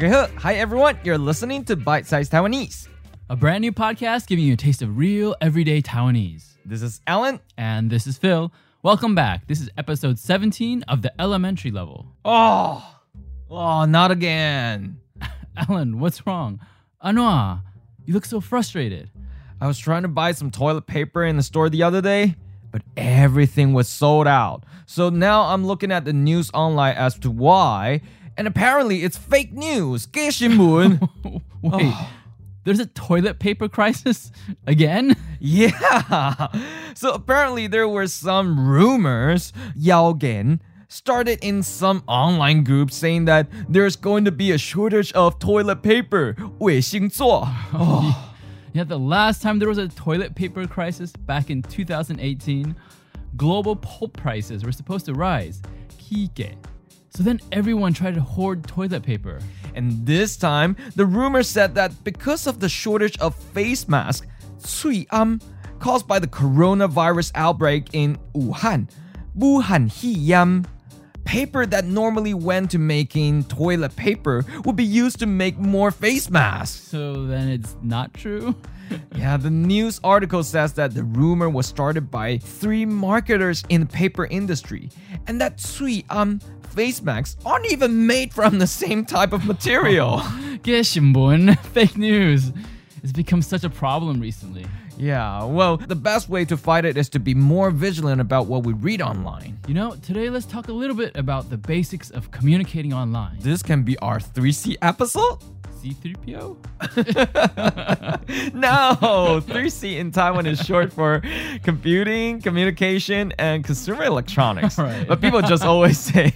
He, hi everyone. You're listening to Bite Size Taiwanese, a brand new podcast giving you a taste of real everyday Taiwanese. This is Alan. And this is Phil. Welcome back. This is episode 17 of the elementary level. Oh, oh, not again. Alan, what's wrong? Anoa, you look so frustrated. I was trying to buy some toilet paper in the store the other day, but everything was sold out. So now I'm looking at the news online as to why and apparently it's fake news. 给新闻. Wait, there's a toilet paper crisis again? Yeah. So apparently there were some rumors, 谣言, started in some online groups saying that there's going to be a shortage of toilet paper. 卫星座. Oh. Yeah, the last time there was a toilet paper crisis back in 2018, global pulp prices were supposed to rise. Kike. so then everyone tried to hoard toilet paper. And this time, the rumor said that because of the shortage of face masks, am caused by the coronavirus outbreak in Wuhan, Wuhan Hiyam, paper that normally went to making toilet paper would be used to make more face masks. So then it's not true? Yeah, the news article says that the rumor was started by three marketers in the paper industry, and that Sui um face masks aren't even made from the same type of material. Fake news. It's become such a problem recently. Yeah, well, the best way to fight it is to be more vigilant about what we read online. You know, today let's talk a little bit about the basics of communicating online. This can be our 3C episode? C3PO? no, 3C in Taiwan is short for computing, communication, and consumer electronics. Right. But people just always say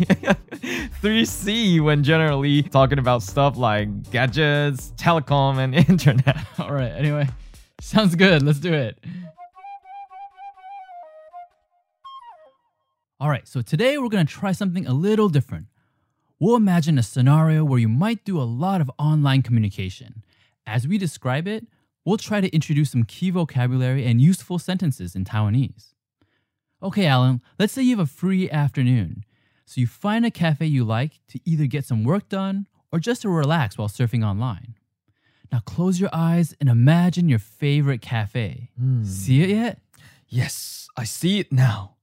3C when generally talking about stuff like gadgets, telecom, and internet. All right, anyway. Sounds good. Let's do it. All right, so today we're going to try something a little different. We'll imagine a scenario where you might do a lot of online communication. As we describe it, we'll try to introduce some key vocabulary and useful sentences in Taiwanese. Okay, Alan, let's say you have a free afternoon. So you find a cafe you like to either get some work done or just to relax while surfing online. Now close your eyes and imagine your favorite cafe. Mm. See it yet? Yes, I see it now.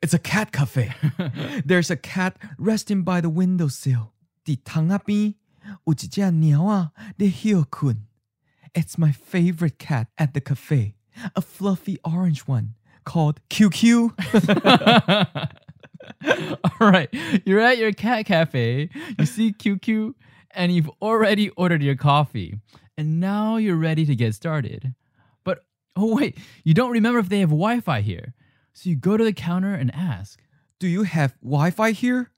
It's a cat cafe. There's a cat resting by the windowsill. It's my favorite cat at the cafe. A fluffy orange one called QQ. All right, you're at your cat cafe. You see QQ and you've already ordered your coffee. And now you're ready to get started. But oh, wait, you don't remember if they have Wi Fi here. So you go to the counter and ask, Do you have Wi Fi here?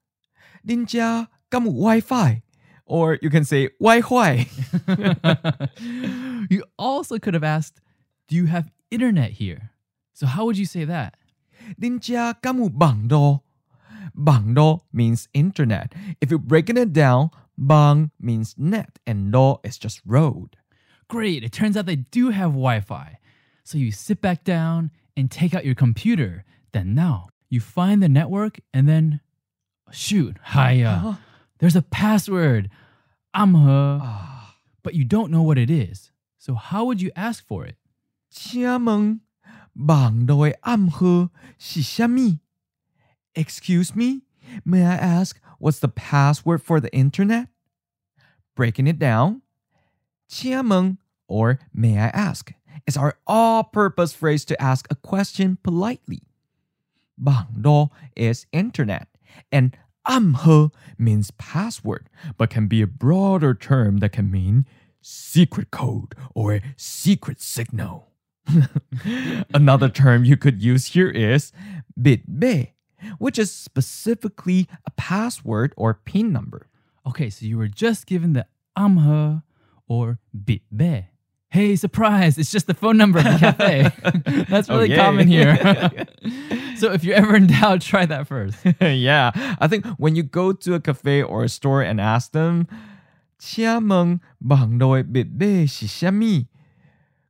您家有 Wi Fi? Or you can say Wi Fi. you also could have asked, Do you have internet here? So how would you say that? 您家有网络? Bangdo means internet. If you're breaking it down, Bang means net and lo is just road. Great, it turns out they do have Wi Fi. So you sit back down and take out your computer. Then now you find the network and then shoot, hiya. Uh, there's a password. Amhe. Ah. But you don't know what it is. So how would you ask for it? 请问网络的暗号是什么? Excuse me? May I ask what's the password for the internet? Breaking it down, Chiameng, or may I ask, is our all purpose phrase to ask a question politely. Bang do is internet, and amhe means password, but can be a broader term that can mean secret code or secret signal. Another term you could use here is bitbe, which is specifically a password or PIN number. Okay, so you were just given the amhe or bitbe. Hey, surprise, it's just the phone number of the cafe. That's really okay. common here. so if you're ever in doubt, try that first. yeah, I think when you go to a cafe or a store and ask them, 请问网络必备是什么?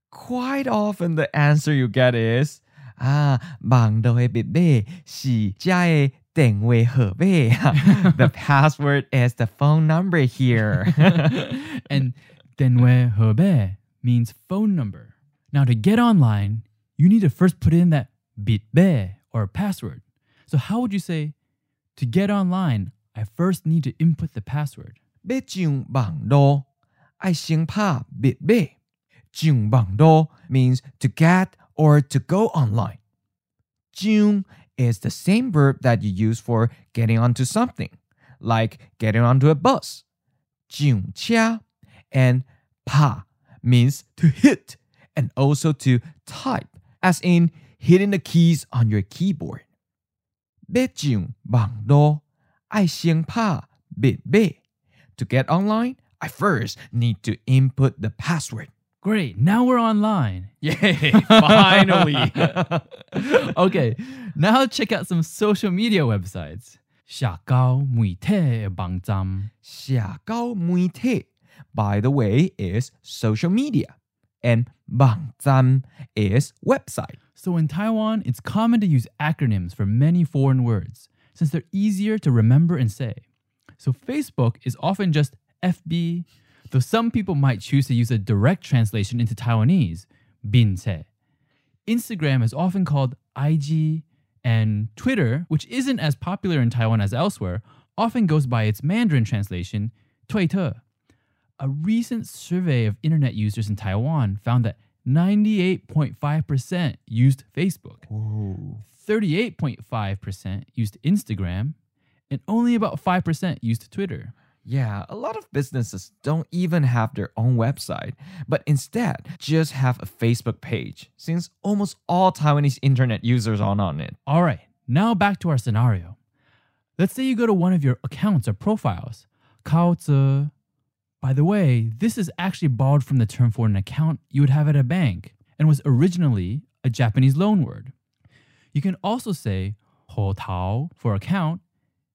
Quite often the answer you get is 啊，网络的必备是家的 电位何备 The password is the phone number here. and 电话和呗 means phone number. Now to get online, you need to first put in that bitbe or password. So how would you say, to get online, I first need to input the password? 要上网路，爱先拍密码。上网路 means to get or to go online. 上 is the same verb that you use for getting onto something, like getting onto a bus. 上车 and 拍 means to hit and also to type, as in hitting the keys on your keyboard. 要上网路，爱先拍密码。To get online, I first need to input the password. Great, now we're online. Yay, finally. okay, now check out some social media websites. 社交媒体嘅网站社交媒体 by the way, is social media. And 网站 is website. So in Taiwan, it's common to use acronyms for many foreign words since they're easier to remember and say. So Facebook is often just FB, though some people might choose to use a direct translation into Taiwanese, bince. Instagram is often called IG, and Twitter, which isn't as popular in Taiwan as elsewhere, often goes by its Mandarin translation, Twitter. A recent survey of internet users in Taiwan found that 98.5% used Facebook. 38.5% used Instagram, and only about 5% used Twitter. Yeah, a lot of businesses don't even have their own website, but instead just have a Facebook page, since almost all Taiwanese internet users are on it. All right, now back to our scenario. Let's say you go to one of your accounts or profiles, Kaozi. By the way, this is actually borrowed from the term for an account you would have at a bank and was originally a Japanese loan word. You can also say hotao for account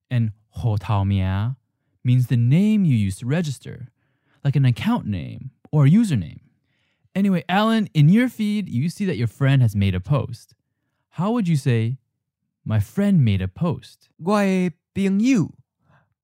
and hotaomia means the name you use to register, like an account name or a username. Anyway, Alan, in your feed, you see that your friend has made a post. How would you say, my friend made a post? 我的朋友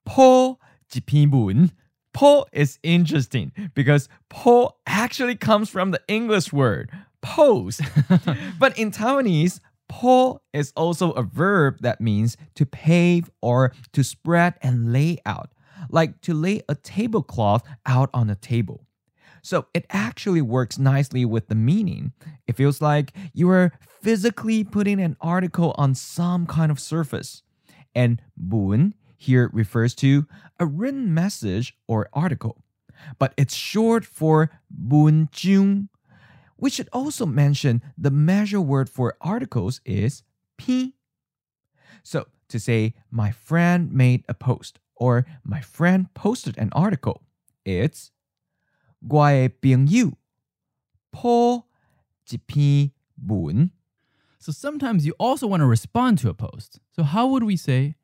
po 一篇文 Po is interesting because po actually comes from the English word post. but in Taiwanese, po is also a verb that means to pave or to spread and lay out, like to lay a tablecloth out on a table. So it actually works nicely with the meaning. It feels like you are physically putting an article on some kind of surface. And bun here refers to a written message or article, but it's short for bunjung. We should also mention the measure word for articles is pi. So to say my friend made a post or my friend posted an article, it's 我的朋友 po 一篇文 So sometimes you also want to respond to a post. So how would we say,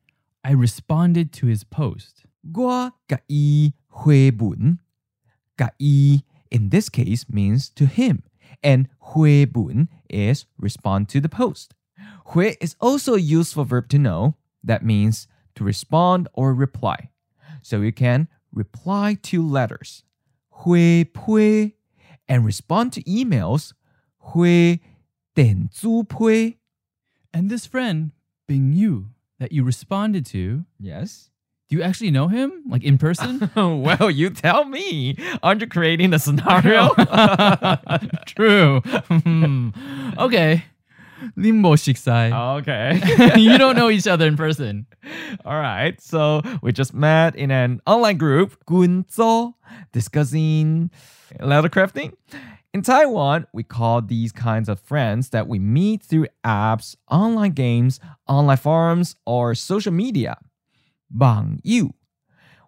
I responded to his post? 我甲伊回文，甲伊 in this case means to him, and 回文 is respond to the post. 回 is also a useful verb to know. That means to respond or reply. So you can reply to letters, 回批 and respond to emails, 回电子批 And this friend, being you, that you responded to, Yes. do you actually know him? Like in person? well, you tell me. Aren't you creating a scenario? True. Hmm. okay. limbo shiksai. Okay. you don't know each other in person. All right. So we just met in an online group, Gunzo, discussing leather crafting. In Taiwan, we call these kinds of friends that we meet through apps, online games, online forums, or social media. Bang Yu,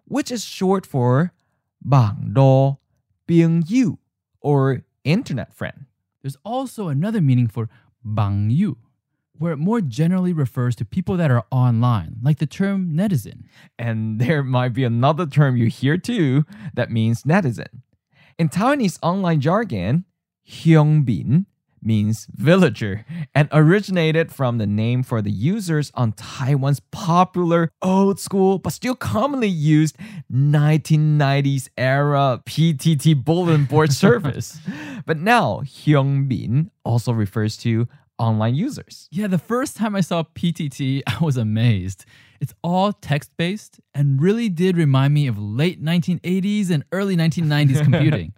which is short for Bang Do Bing Yu, or internet friend. There's also another meaning for bangyu, where it more generally refers to people that are online, like the term netizen. And there might be another term you hear too that means netizen. In Taiwanese online jargon, hyungbin means villager and originated from the name for the users on Taiwan's popular old school but still commonly used 1990s era PTT bulletin board service. but now Hyungbin also refers to online users. Yeah, the first time I saw PTT, I was amazed. It's all text based and really did remind me of late 1980s and early 1990s computing.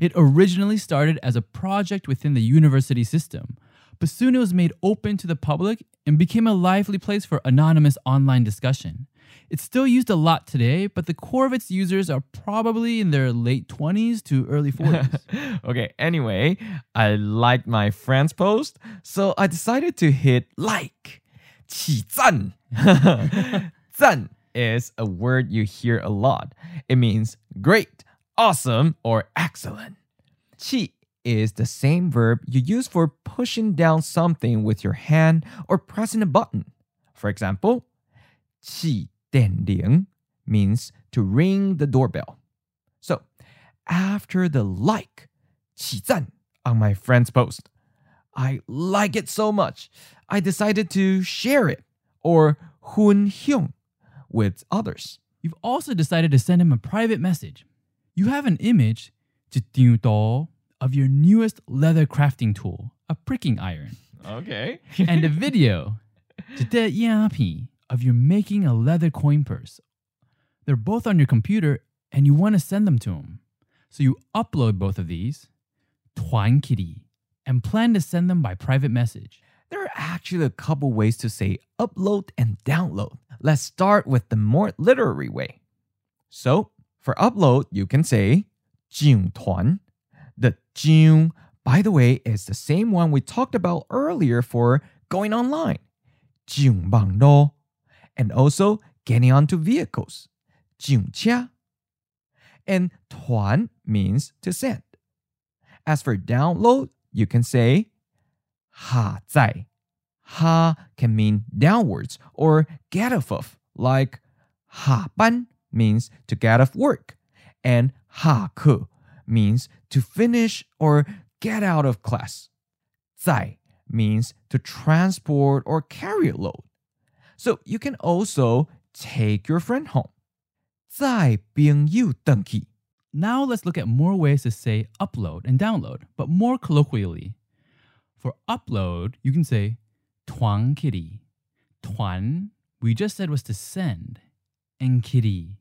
It originally started as a project within the university system, but soon it was made open to the public and became a lively place for anonymous online discussion. It's still used a lot today, but the core of its users are probably in their late 20s to early 40s. okay, anyway, I liked my friend's post, so I decided to hit like. 起赞. 赞 is a word you hear a lot. It means great, awesome, or excellent. 气 is the same verb you use for pushing down something with your hand or pressing a button. For example, 气电铃 means to ring the doorbell. So, after the like 起赞 on my friend's post, I like it so much, I decided to share it or hun hyung with others. You've also decided to send him a private message. you have an image of your newest leather crafting tool, a pricking iron, Okay. and a video of you making a leather coin purse. They're both on your computer and you want to send them to him. So you upload both of these, 团 kitty, and plan to send them by private message. There are actually a couple ways to say upload and download. Let's start with the more literary way. So, for upload, you can say 进团. The 进, by the way, is the same one we talked about earlier for going online. 进网络 and also getting onto vehicles. 进车 and 团 means to send. As for download, you can say 哈在. Ha can mean downwards or get off of, like 哈班 means to get off work, and 哈课 means to finish or get out of class. 在 means to transport or carry a load. So you can also take your friend home. 在朋友等去. Now let's look at more ways to say upload and download, but more colloquially. For upload, you can say 团 kitty. 团 we just said was to send, and kitty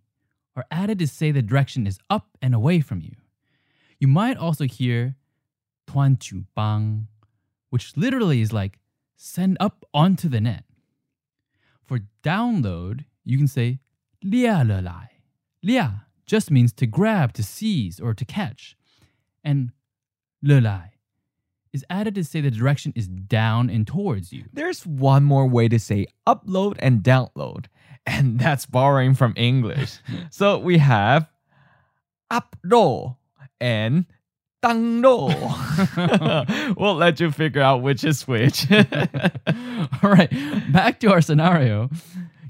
are added to say the direction is up and away from you. You might also hear tuan chu bang, which literally is like send up onto the net. For download, you can say lia le lai. Lia just means to grab, to seize, or to catch. And le lai is added to say the direction is down and towards you. There's one more way to say upload and download, and that's borrowing from English. so we have upload and download. we'll let you figure out which is which. All right, back to our scenario.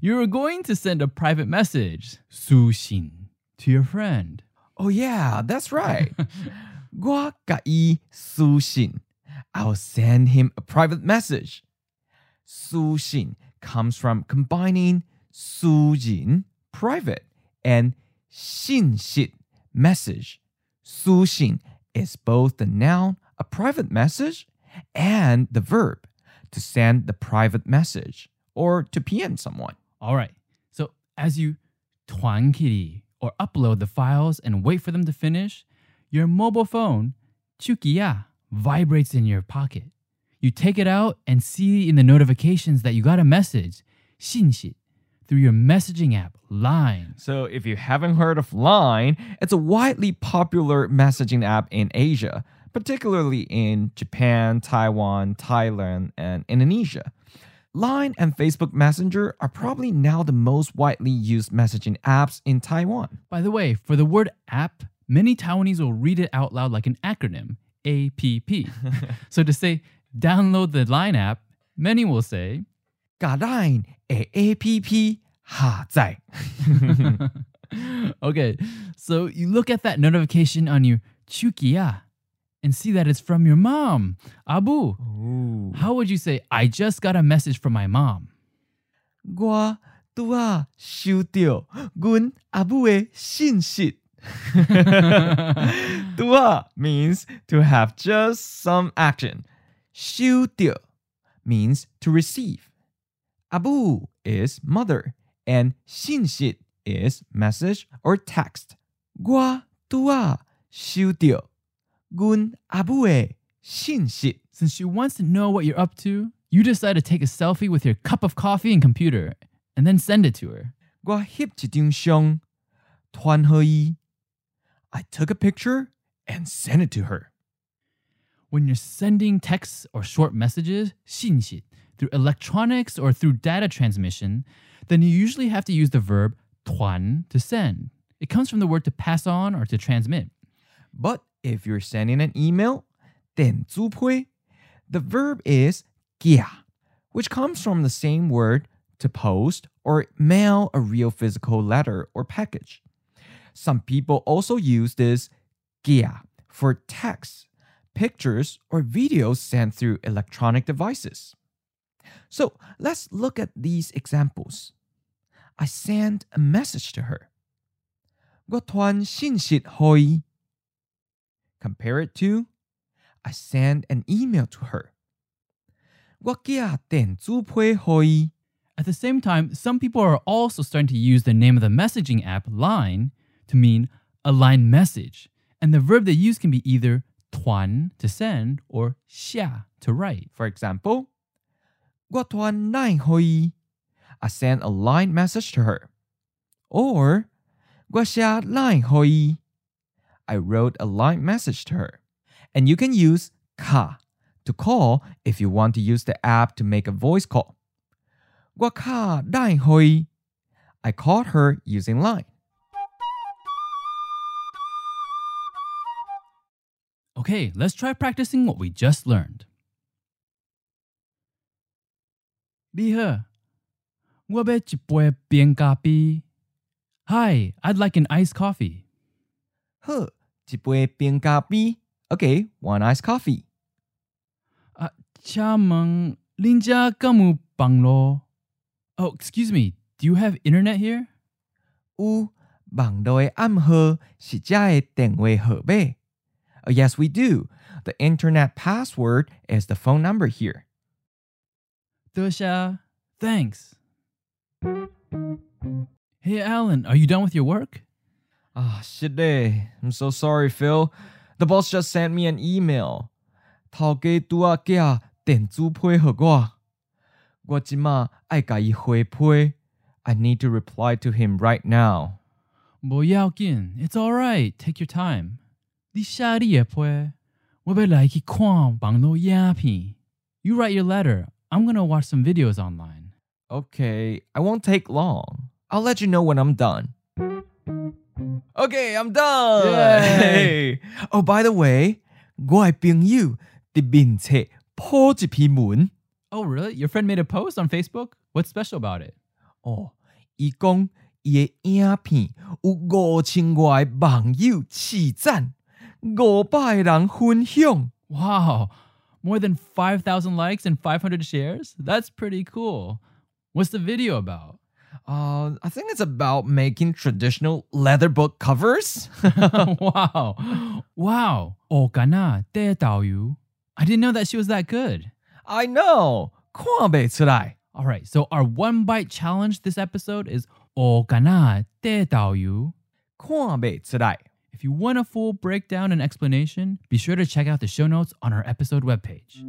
You're going to send a private message, 书信, to your friend. oh yeah, that's right. 我甲伊私信. I'll send him a private message. Su Xin comes from combining Su Jin, private, and Xin Shit, message. Su Xin is both the noun, a private message, and the verb to send the private message or to PM someone. All right. So as you twankiri or upload the files and wait for them to finish, your mobile phone, chukia vibrates in your pocket. You take it out and see in the notifications that you got a message, 信息, through your messaging app, Line. So, if you haven't heard of Line, it's a widely popular messaging app in Asia, particularly in Japan, Taiwan, Thailand, and Indonesia. Line and Facebook Messenger are probably now the most widely used messaging apps in Taiwan. By the way, for the word app, many Taiwanese will read it out loud like an acronym, APP. so to say download the Line app, many will say 架 Line 嘅 APP 下载。 okay, so you look at that notification on your Chukia and see that it's from your mom. Abu, Ooh. how would you say, I just got a message from my mom? 我拄啊收到阮阿母的信息。 Dua means to have just some action. Xiu means to receive. Abu is mother, and xinxit is message or text. Gua dua xiu gun abue xinxit. Since she wants to know what you're up to, you decide to take a selfie with your cup of coffee and computer, and then send it to her. Gua hip chi dung xiong, tuan he I took a picture and sent it to her. When you're sending texts or short messages, 信息, through electronics or through data transmission, then you usually have to use the verb 传 to send. It comes from the word to pass on or to transmit. But if you're sending an email, 电子批, the verb is 寄, which comes from the same word to post or mail a real physical letter or package. Some people also use this 寄 for texts, pictures, or videos sent through electronic devices. So let's look at these examples. I sent a message to her. 我传信息予伊。Compare it to I sent an email to her. 我寄电子批予伊。 At the same time, some people are also starting to use the name of the messaging app, Line, to mean a line message. And the verb they use can be either 传 to send or 下 to write. For example, 我传 line 予伊。I sent a line message to her. Or 我写 line 予伊。I wrote a line message to her. And you can use ka to call if you want to use the app to make a voice call. 我卡 line 予伊。I called her using line. Okay, let's try practicing what we just learned. 你好，我要一杯冰咖啡。Hi, I'd like an iced coffee. 好，一杯冰咖啡。Okay, one iced coffee. 啊，请问恁家敢有网络? Oh, excuse me. Do you have internet here? 有网络的暗号是这的电话号码。 Oh, yes, we do. The internet password is the phone number here. 多谢. Thanks. Hey, Alan, are you done with your work? Ah, shit day. I'm so sorry, Phil. The boss just sent me an email. 头家拄啊寄电子批予我。我即马爱甲伊回批。I need to reply to him right now. 无要紧, It's all right. Take your time. 你下你也配？我要来去看网络影片。You write your letter. I'm gonna watch some videos online. Okay, I won't take long. I'll let you know when I'm done. Okay, I'm done. Yay. oh, by the way, 我的朋友的面册破一篇文。Oh, really? Your friend made a post on Facebook? What's special about it? Oh, 伊讲伊的影片有五千外网友起赞。500人分享. Wow, more than 5,000 likes and 500 shares? That's pretty cool. What's the video about? Uh, I think it's about making traditional leather book covers. wow. Wow. Okana te Daoyu. I didn't know that she was that good. I know. Kwabe tsurai. All right. So our one bite challenge this episode is Okana de If you want a full breakdown and explanation, be sure to check out the show notes on our episode webpage.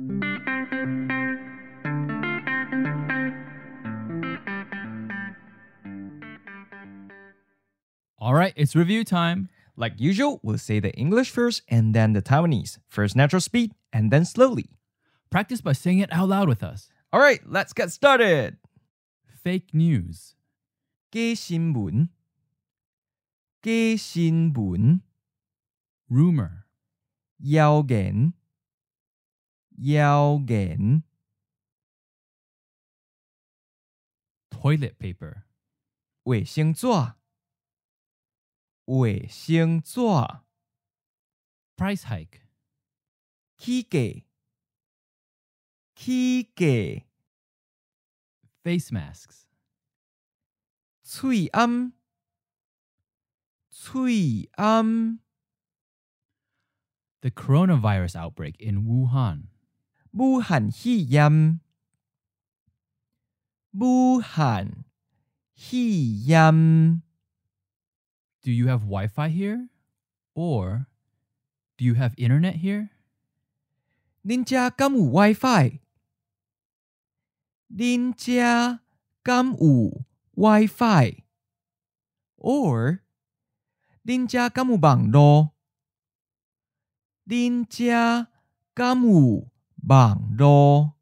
All right, it's review time. Like usual, we'll say the English first and then the Taiwanese. First natural speed and then slowly. Practice by saying it out loud with us. All right, let's get started. Fake news. 假新闻， 假新闻， Rumor. 谣言，谣言， Toilet paper. 卫生纸，卫生纸， Price hike. 起价，起价， face masks, 喙暗， Cui, um. The coronavirus outbreak in Wuhan. Wuhan Hi Yam. Wuhan Hi Yam. Do you have Wi Fi here? Or do you have internet here? Ninja kamu Wi Fi. Ninja kamu Wi Fi. Or 恁遮敢有网络？恁遮敢有网络？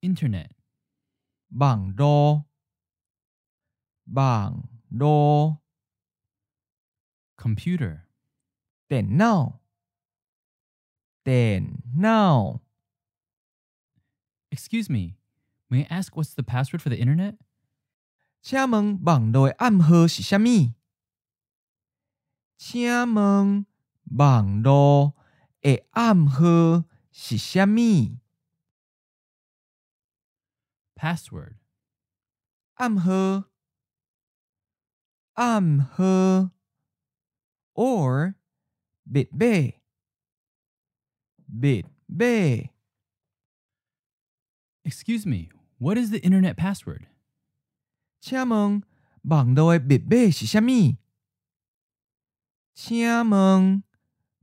Internet, 网络？网络？ computer, 电脑？电脑？ Excuse me, may I ask what's the password for the internet? 请问网络的暗号是啥物？请问网络的暗号是啥物？ Password, 暗号，暗号，or 密码，密码。 excuse me, what is the internet password? 请问网络的密码是啥物？请问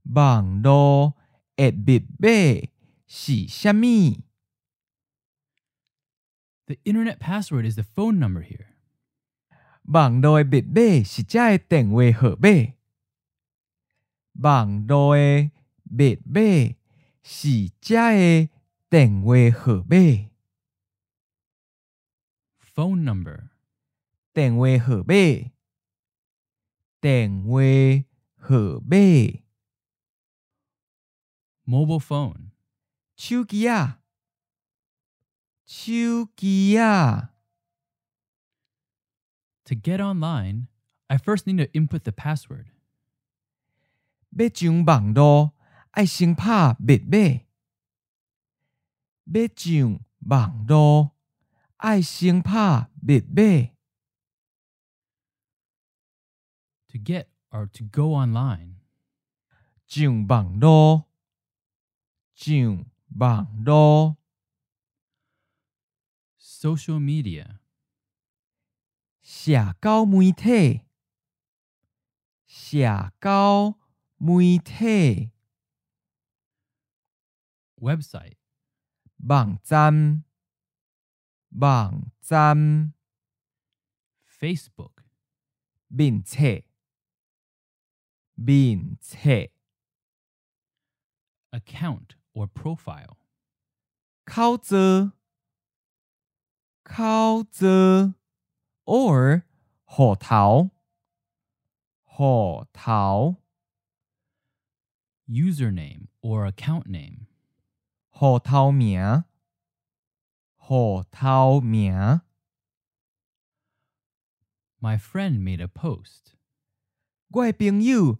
网络的密码是啥物？The internet password is the phone number here. 网络的密码是遮的电话号码。网络的密码是遮的电话号码。Phone number, 电话号码。电话号码。 mobile phone, 手机啊，手机啊。 To get online, I first need to input the password. 要上网络，爱先拍密码。要上网络，爱先拍密码。 To get or to go online, 上网络，上网络。 social media, 社交媒体，社交媒体。 website, 网站，网站。 Facebook, 面册， 面册。 account or profile, 口座，口座，or 户头，户头， username or account name, 户头名，户头名。 My friend made a post. 我的朋友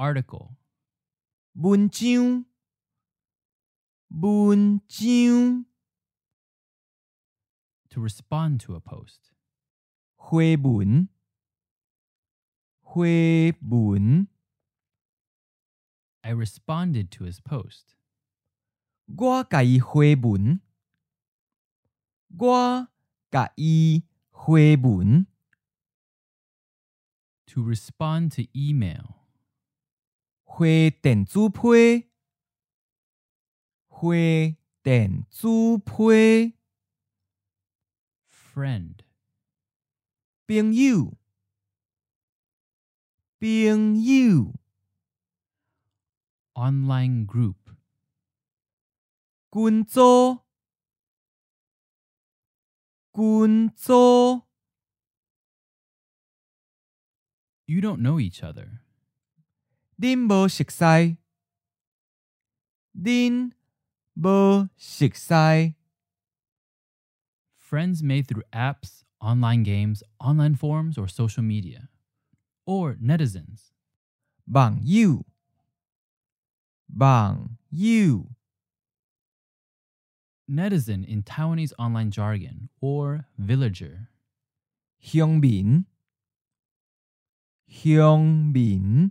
article, 文章文章 to respond to a post, 回文回文， I responded to his post. 我甲伊回文，我甲伊回文， To respond to email, 回电子批，回电子批。 friend, 朋友，朋友， online group, 君组，君组， You don't know each other. 恁无熟悉，恁无熟悉。 Friends made through apps, online games, online forums, or social media. Or netizens. 网友，网友， Netizen in Taiwanese online jargon, or villager. 乡民，乡民，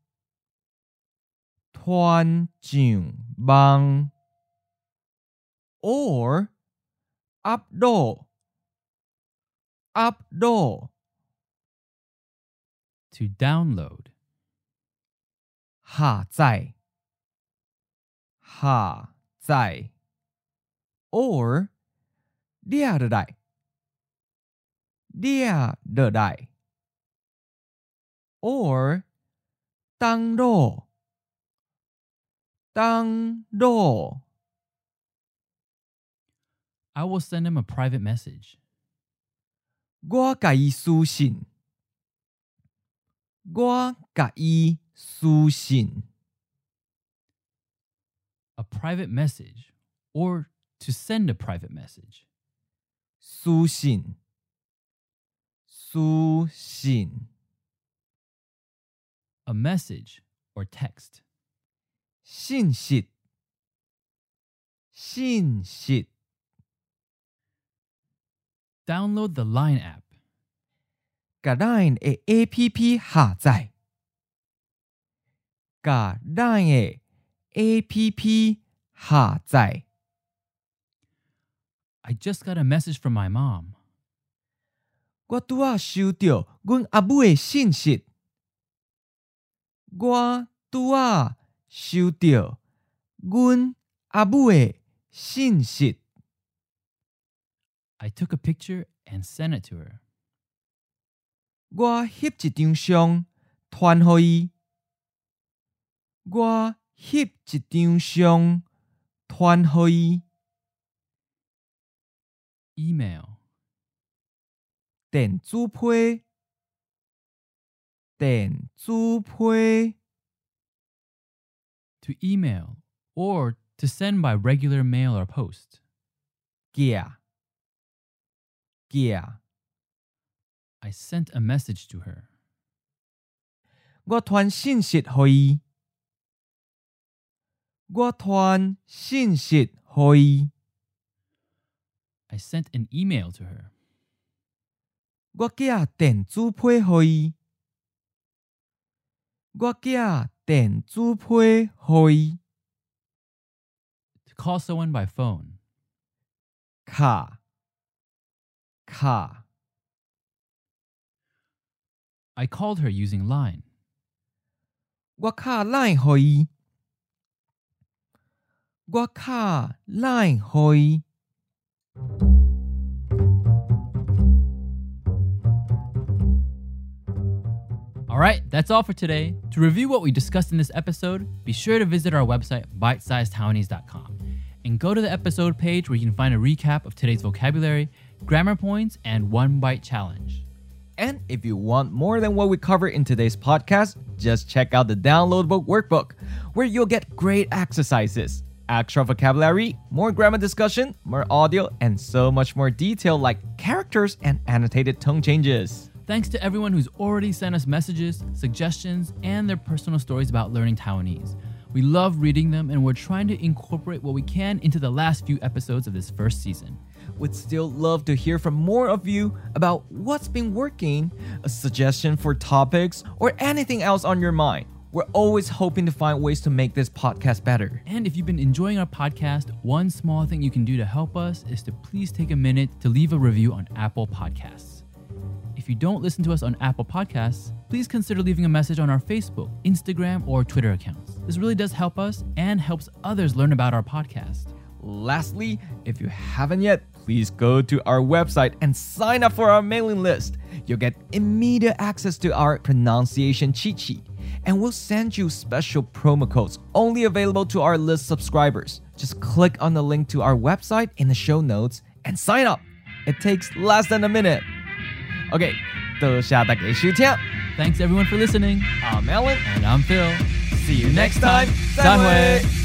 传上网，or upload upload。 To download. 下载，下载，or 掠落来，掠落来，or download download。 I will send him a private message. 我甲伊私信，我甲伊私信。 A private message. Or to send a private message. 私信，私信， A message or text. 信息，信息， Download the Line app. 甲 Line 的 A P P 下载，甲 Line 的 A P P 下载。 I just got a message from my mom. 我拄仔收到阮阿母的信息，我拄仔 收到阮阿母的信息。I took a picture and sent it to her. 我翕一张相传互伊，我翕一张相传互伊。Email. 电子批，电子批，To email. Or to send by regular mail or post. 寄，寄。 I sent a message to her. 我传信息互伊，我传信息互伊， I sent an email to her. 我寄电子批互伊， 我寄电子批互伊。To call someone by phone. 卡，卡。I called her using Line. 我卡 Line 互伊，我卡 Line 互伊。All right, that's all for today. To review what we discussed in this episode, be sure to visit our website, bitesizedtaiwanese.com, and go to the episode page where you can find a recap of today's vocabulary, grammar points, and one bite challenge. And if you want more than what we covered in today's podcast, just check out the downloadable workbook, where you'll get great exercises, extra vocabulary, more grammar discussion, more audio, and so much more detail like characters and annotated tone changes. Thanks to everyone who's already sent us messages, suggestions, and their personal stories about learning Taiwanese. We love reading them, and we're trying to incorporate what we can into the last few episodes of this first season. We'd still love to hear from more of you about what's been working, a suggestion for topics, or anything else on your mind. We're always hoping to find ways to make this podcast better. And if you've been enjoying our podcast, one small thing you can do to help us is to please take a minute to leave a review on Apple Podcasts. If you don't listen to us on Apple Podcasts, please consider leaving a message on our Facebook, Instagram, or Twitter accounts. This really does help us and helps others learn about our podcast. Lastly, if you haven't yet, please go to our website and sign up for our mailing list. You'll get immediate access to our pronunciation cheat sheet, and we'll send you special promo codes only available to our list subscribers. Just click on the link to our website in the show notes and sign up. It takes less than a minute. OK，多谢大家收听 Thanks everyone for listening. I'm Alan. And I'm Phil. See you next time. 再会。